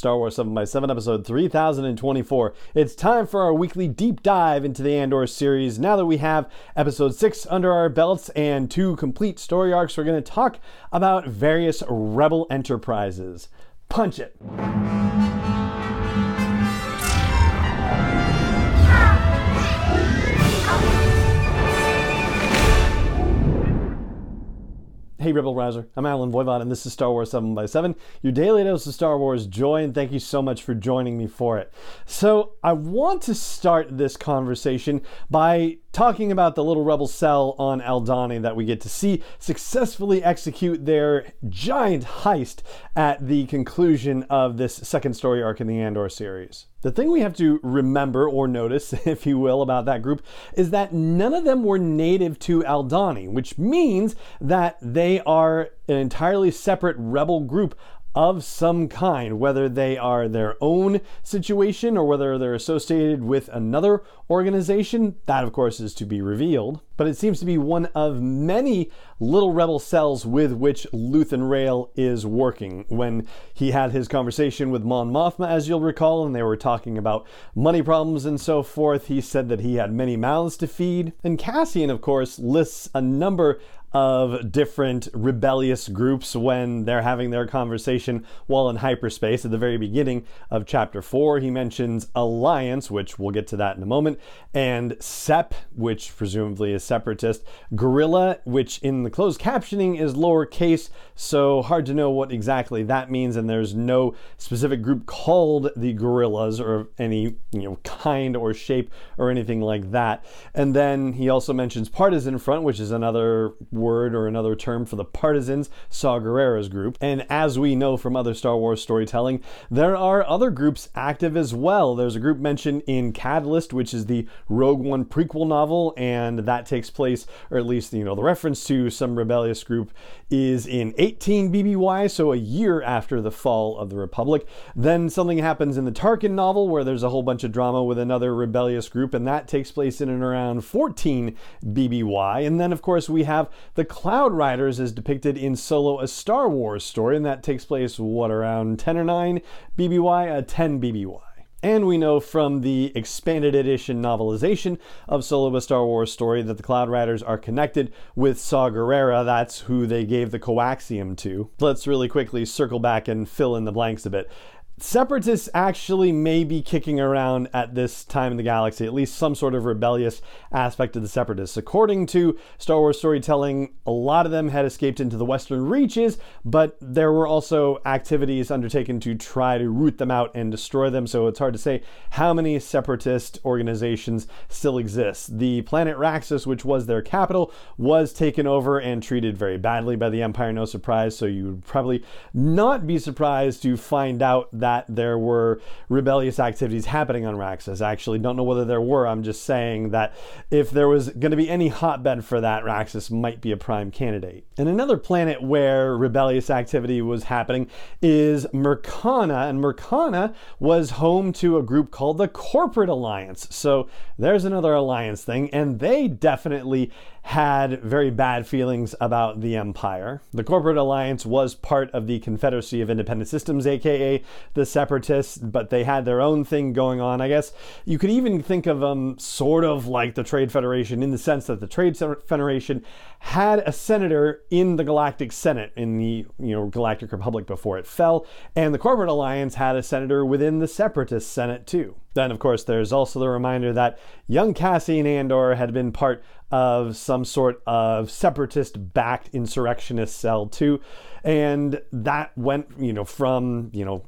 Star Wars 7 by 7 episode 3024. It's time for our weekly deep dive into the Andor series. Now that we have episode 6 under our belts and two complete story arcs, we're going to talk about various Rebel enterprises. Punch it. Hey, Rebel Rouser. I'm Allen Voivod, and this is Star Wars 7 by 7 your daily dose of Star Wars joy, and thank you so much for joining me for it. So, I want to start this conversation by talking about the little rebel cell on Aldhani that we get to see successfully execute their giant heist at the conclusion of this second story arc in the Andor series. The thing we have to remember or notice, if you will, about that group is that none of them were native to Aldhani, which means that they are an entirely separate rebel group of some kind, whether they are their own situation or whether they're associated with another organization. That, of course, is to be revealed. But it seems to be one of many little rebel cells with which Luthen Rael is working. When he had his conversation with Mon Mothma, as you'll recall, and they were talking about money problems and so forth, he said that he had many mouths to feed. And Cassian, of course, lists a number of different rebellious groups when they're having their conversation while in hyperspace. At the very beginning of chapter 4, he mentions Alliance, which we'll get to that in a moment, and SEP, which presumably is separatist, Guerrilla, which in the closed captioning is lowercase, so hard to know what exactly that means, and there's no specific group called the Guerrillas or any you know kind or shape or anything like that. And then he also mentions Partisan Front, which is another word or another term for the partisans, Saw Gerrera's group. And as we know from other Star Wars storytelling, there are other groups active as well. There's a group mentioned in Catalyst, which is the Rogue One prequel novel, and that takes place, or at least, you know, the reference to some rebellious group is in 18 BBY, so a year after the fall of the Republic. Then something happens in the Tarkin novel where there's a whole bunch of drama with another rebellious group, and that takes place in and around 14 BBY. And then, of course, we have the Cloud Riders as depicted in Solo, a Star Wars story, and that takes place, what, around 10 or 9 BBY? Uh, 10 BBY. And we know from the expanded edition novelization of Solo a Star Wars story that the Cloud Riders are connected with Saw Gerrera. That's who they gave the coaxium to. Let's really quickly circle back and fill in the blanks a bit separatists actually may be kicking around at this time in the galaxy, at least some sort of rebellious aspect of the separatists. According to Star Wars storytelling, a lot of them had escaped into the western reaches, but there were also activities undertaken to try to root them out and destroy them, so it's hard to say how many separatist organizations still exist. The planet Raxus, which was their capital, was taken over and treated very badly by the Empire, no surprise, so you would probably not be surprised to find out that that there were rebellious activities happening on Raxus. I actually don't know whether there were. I'm just saying that if there was going to be any hotbed for that, Raxus might be a prime candidate. And another planet where rebellious activity was happening is Murkhana, and Murkhana was home to a group called the Corporate Alliance. So there's another alliance thing, and they definitely had very bad feelings about the Empire. The Corporate Alliance was part of the Confederacy of Independent Systems, aka the Separatists, but they had their own thing going on. I guess you could even think of them sort of like the Trade Federation in the sense that the Trade Federation had a senator in the Galactic Senate in the you know Galactic Republic before it fell, and the Corporate Alliance had a senator within the Separatist Senate too. Then, of course, there's also the reminder that young Cassian Andor had been part of some sort of separatist backed insurrectionist cell too. And that went, you know, from, you know,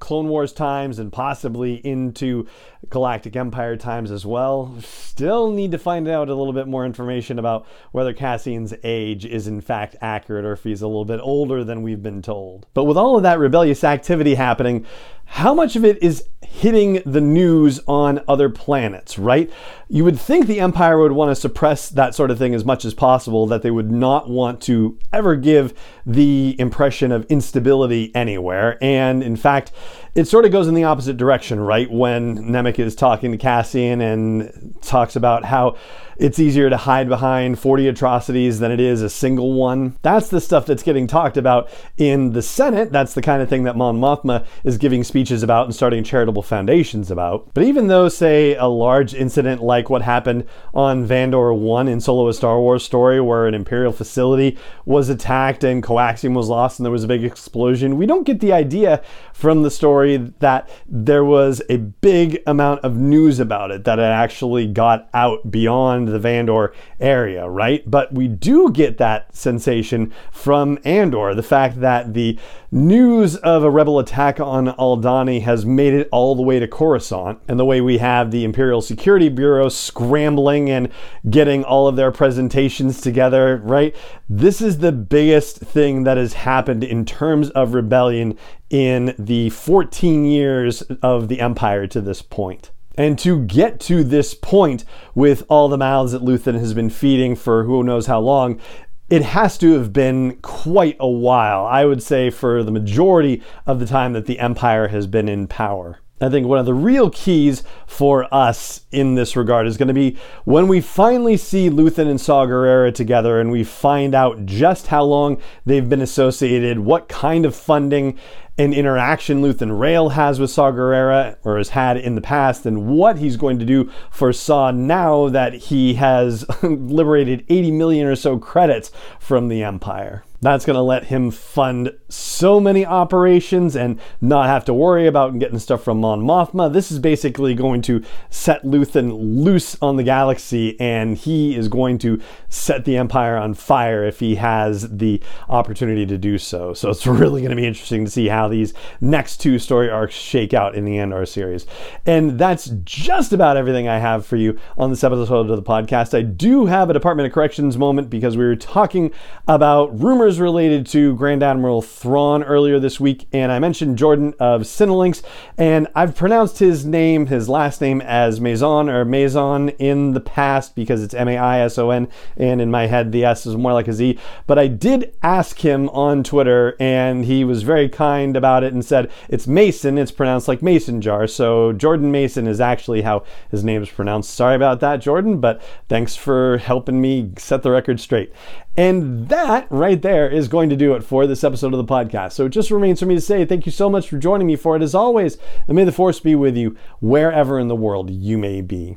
Clone Wars times and possibly into Galactic Empire times as well. Still need to find out a little bit more information about whether Cassian's age is in fact accurate or if he's a little bit older than we've been told. But with all of that rebellious activity happening, how much of it is hitting the news on other planets, right? You would think the Empire would want to suppress that sort of thing as much as possible, that they would not want to ever give the impression of instability anywhere. And in fact, it sort of goes in the opposite direction, right? When Nemik is talking to Cassian and talks about how it's easier to hide behind 40 atrocities than it is a single one. That's the stuff that's getting talked about in the Senate. That's the kind of thing that Mon Mothma is giving speeches about and starting charitable foundations about. But even though, say, a large incident like what happened on Vandor 1 in Solo a Star Wars story, where an Imperial facility was attacked and coaxium was lost and there was a big explosion, we don't get the idea from the story that there was a big amount of news about it, that it actually got out beyond the Vandor area, right? But we do get that sensation from Andor, the fact that the news of a rebel attack on Aldhani has made it all the way to Coruscant, and the way we have the Imperial Security Bureau scrambling and getting all of their presentations together, right? This is the biggest thing that has happened in terms of rebellion in the 14 years of the Empire to this point. And to get to this point with all the mouths that Luthen has been feeding for who knows how long, it has to have been quite a while. I would say for the majority of the time that the Empire has been in power. I think one of the real keys for us in this regard is going to be when we finally see Luthen and Saw Gerrera together and we find out just how long they've been associated, what kind of funding and interaction Luthen Rael has with Saw Gerrera or has had in the past, and what he's going to do for Saw now that he has liberated 80 million or so credits from the Empire. That's going to let him fund so many operations and not have to worry about getting stuff from Mon Mothma. This is basically going to set Luthen loose on the galaxy, and he is going to set the Empire on fire if he has the opportunity to do so. So it's really going to be interesting to see how these next two story arcs shake out in the Andor series. And that's just about everything I have for you on this episode of the podcast. I do have a Department of Corrections moment because we were talking about rumors related to Grand Admiral Thrawn earlier this week, and I mentioned Jordan of Cinelinx, and I've pronounced his name, his last name, as Maison or Maison in the past because it's M A I S O N, and in my head the S is more like a Z. But I did ask him on Twitter, and he was very kind about it and said it's Mason, it's pronounced like Mason jar. So Jordan Mason is actually how his name is pronounced. Sorry about that, Jordan, but thanks for helping me set the record straight. And that right there is going to do it for this episode of the podcast. So it just remains for me to say thank you so much for joining me for it as always. And may the force be with you wherever in the world you may be.